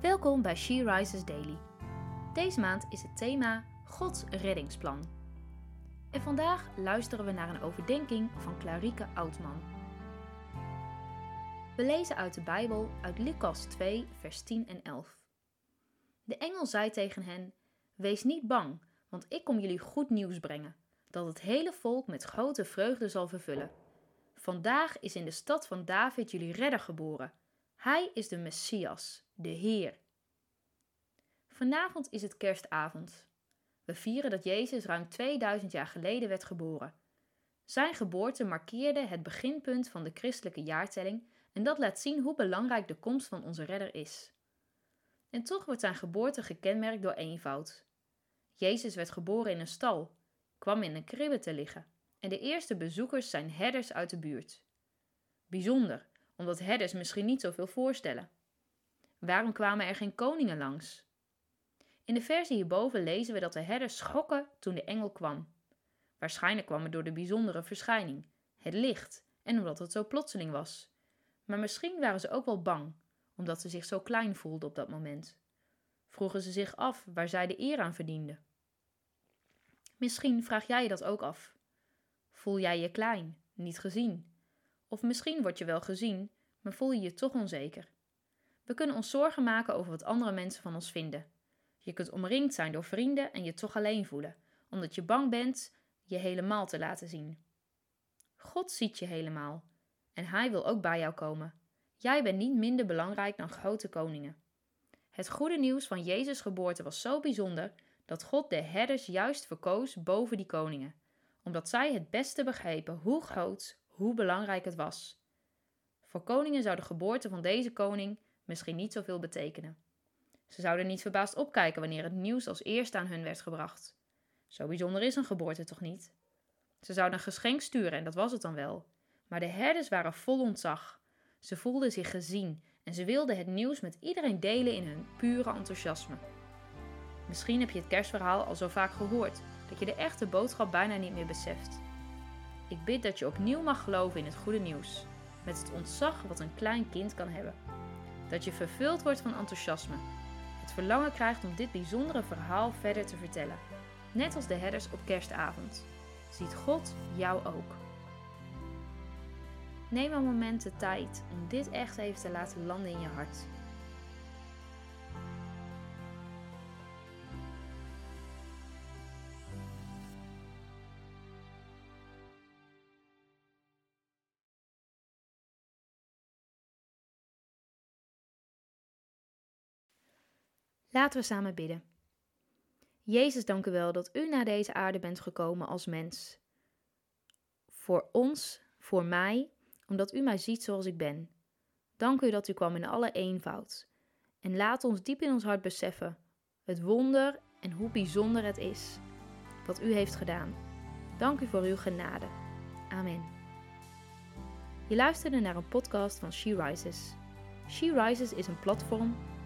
Welkom bij She Rises Daily. Deze maand is het thema Gods reddingsplan. En vandaag luisteren we naar een overdenking van Clarike Oudman. We lezen uit de Bijbel uit Lucas 2, vers 10 en 11. De engel zei tegen hen: Wees niet bang, want ik kom jullie goed nieuws brengen, dat het hele volk met grote vreugde zal vervullen. Vandaag is in de stad van David jullie redder geboren. Hij is de Messias, de Heer. Vanavond is het kerstavond. We vieren dat Jezus ruim 2000 jaar geleden werd geboren. Zijn geboorte markeerde het beginpunt van de christelijke jaartelling en dat laat zien hoe belangrijk de komst van onze redder is. En toch wordt zijn geboorte gekenmerkt door eenvoud. Jezus werd geboren in een stal, kwam in een kribbe te liggen en de eerste bezoekers zijn herders uit de buurt. Bijzonder, omdat herders misschien niet zoveel voorstellen. Waarom kwamen er geen koningen langs? In de versie hierboven lezen we dat de herders schokken toen de engel kwam. Waarschijnlijk kwam het door de bijzondere verschijning, het licht en omdat het zo plotseling was. Maar misschien waren ze ook wel bang, omdat ze zich zo klein voelden op dat moment. Vroegen ze zich af waar zij de eer aan verdienden. Misschien vraag jij je dat ook af. Voel jij je klein, niet gezien? Of misschien word je wel gezien, maar voel je je toch onzeker? We kunnen ons zorgen maken over wat andere mensen van ons vinden. Je kunt omringd zijn door vrienden en je toch alleen voelen, omdat je bang bent je helemaal te laten zien. God ziet je helemaal en Hij wil ook bij jou komen. Jij bent niet minder belangrijk dan grote koningen. Het goede nieuws van Jezus' geboorte was zo bijzonder dat God de herders juist verkoos boven die koningen, omdat zij het beste begrepen hoe groot, hoe belangrijk het was. Voor koningen zou de geboorte van deze koning misschien niet zoveel betekenen. Ze zouden niet verbaasd opkijken wanneer het nieuws als eerste aan hun werd gebracht. Zo bijzonder is een geboorte toch niet? Ze zouden een geschenk sturen en dat was het dan wel. Maar de herders waren vol ontzag. Ze voelden zich gezien en ze wilden het nieuws met iedereen delen in hun pure enthousiasme. Misschien heb je het kerstverhaal al zo vaak gehoord dat je de echte boodschap bijna niet meer beseft. Ik bid dat je opnieuw mag geloven in het goede nieuws, met het ontzag wat een klein kind kan hebben. Dat je vervuld wordt van enthousiasme, het verlangen krijgt om dit bijzondere verhaal verder te vertellen, net als de herders op kerstavond. Ziet God jou ook? Neem een moment de tijd om dit echt even te laten landen in je hart. Laten we samen bidden. Jezus, dank u wel dat u naar deze aarde bent gekomen als mens. Voor ons, voor mij, omdat u mij ziet zoals ik ben. Dank u dat u kwam in alle eenvoud. En laat ons diep in ons hart beseffen het wonder en hoe bijzonder het is wat u heeft gedaan. Dank u voor uw genade. Amen. Je luisterde naar een podcast van She Rises. She Rises is een platform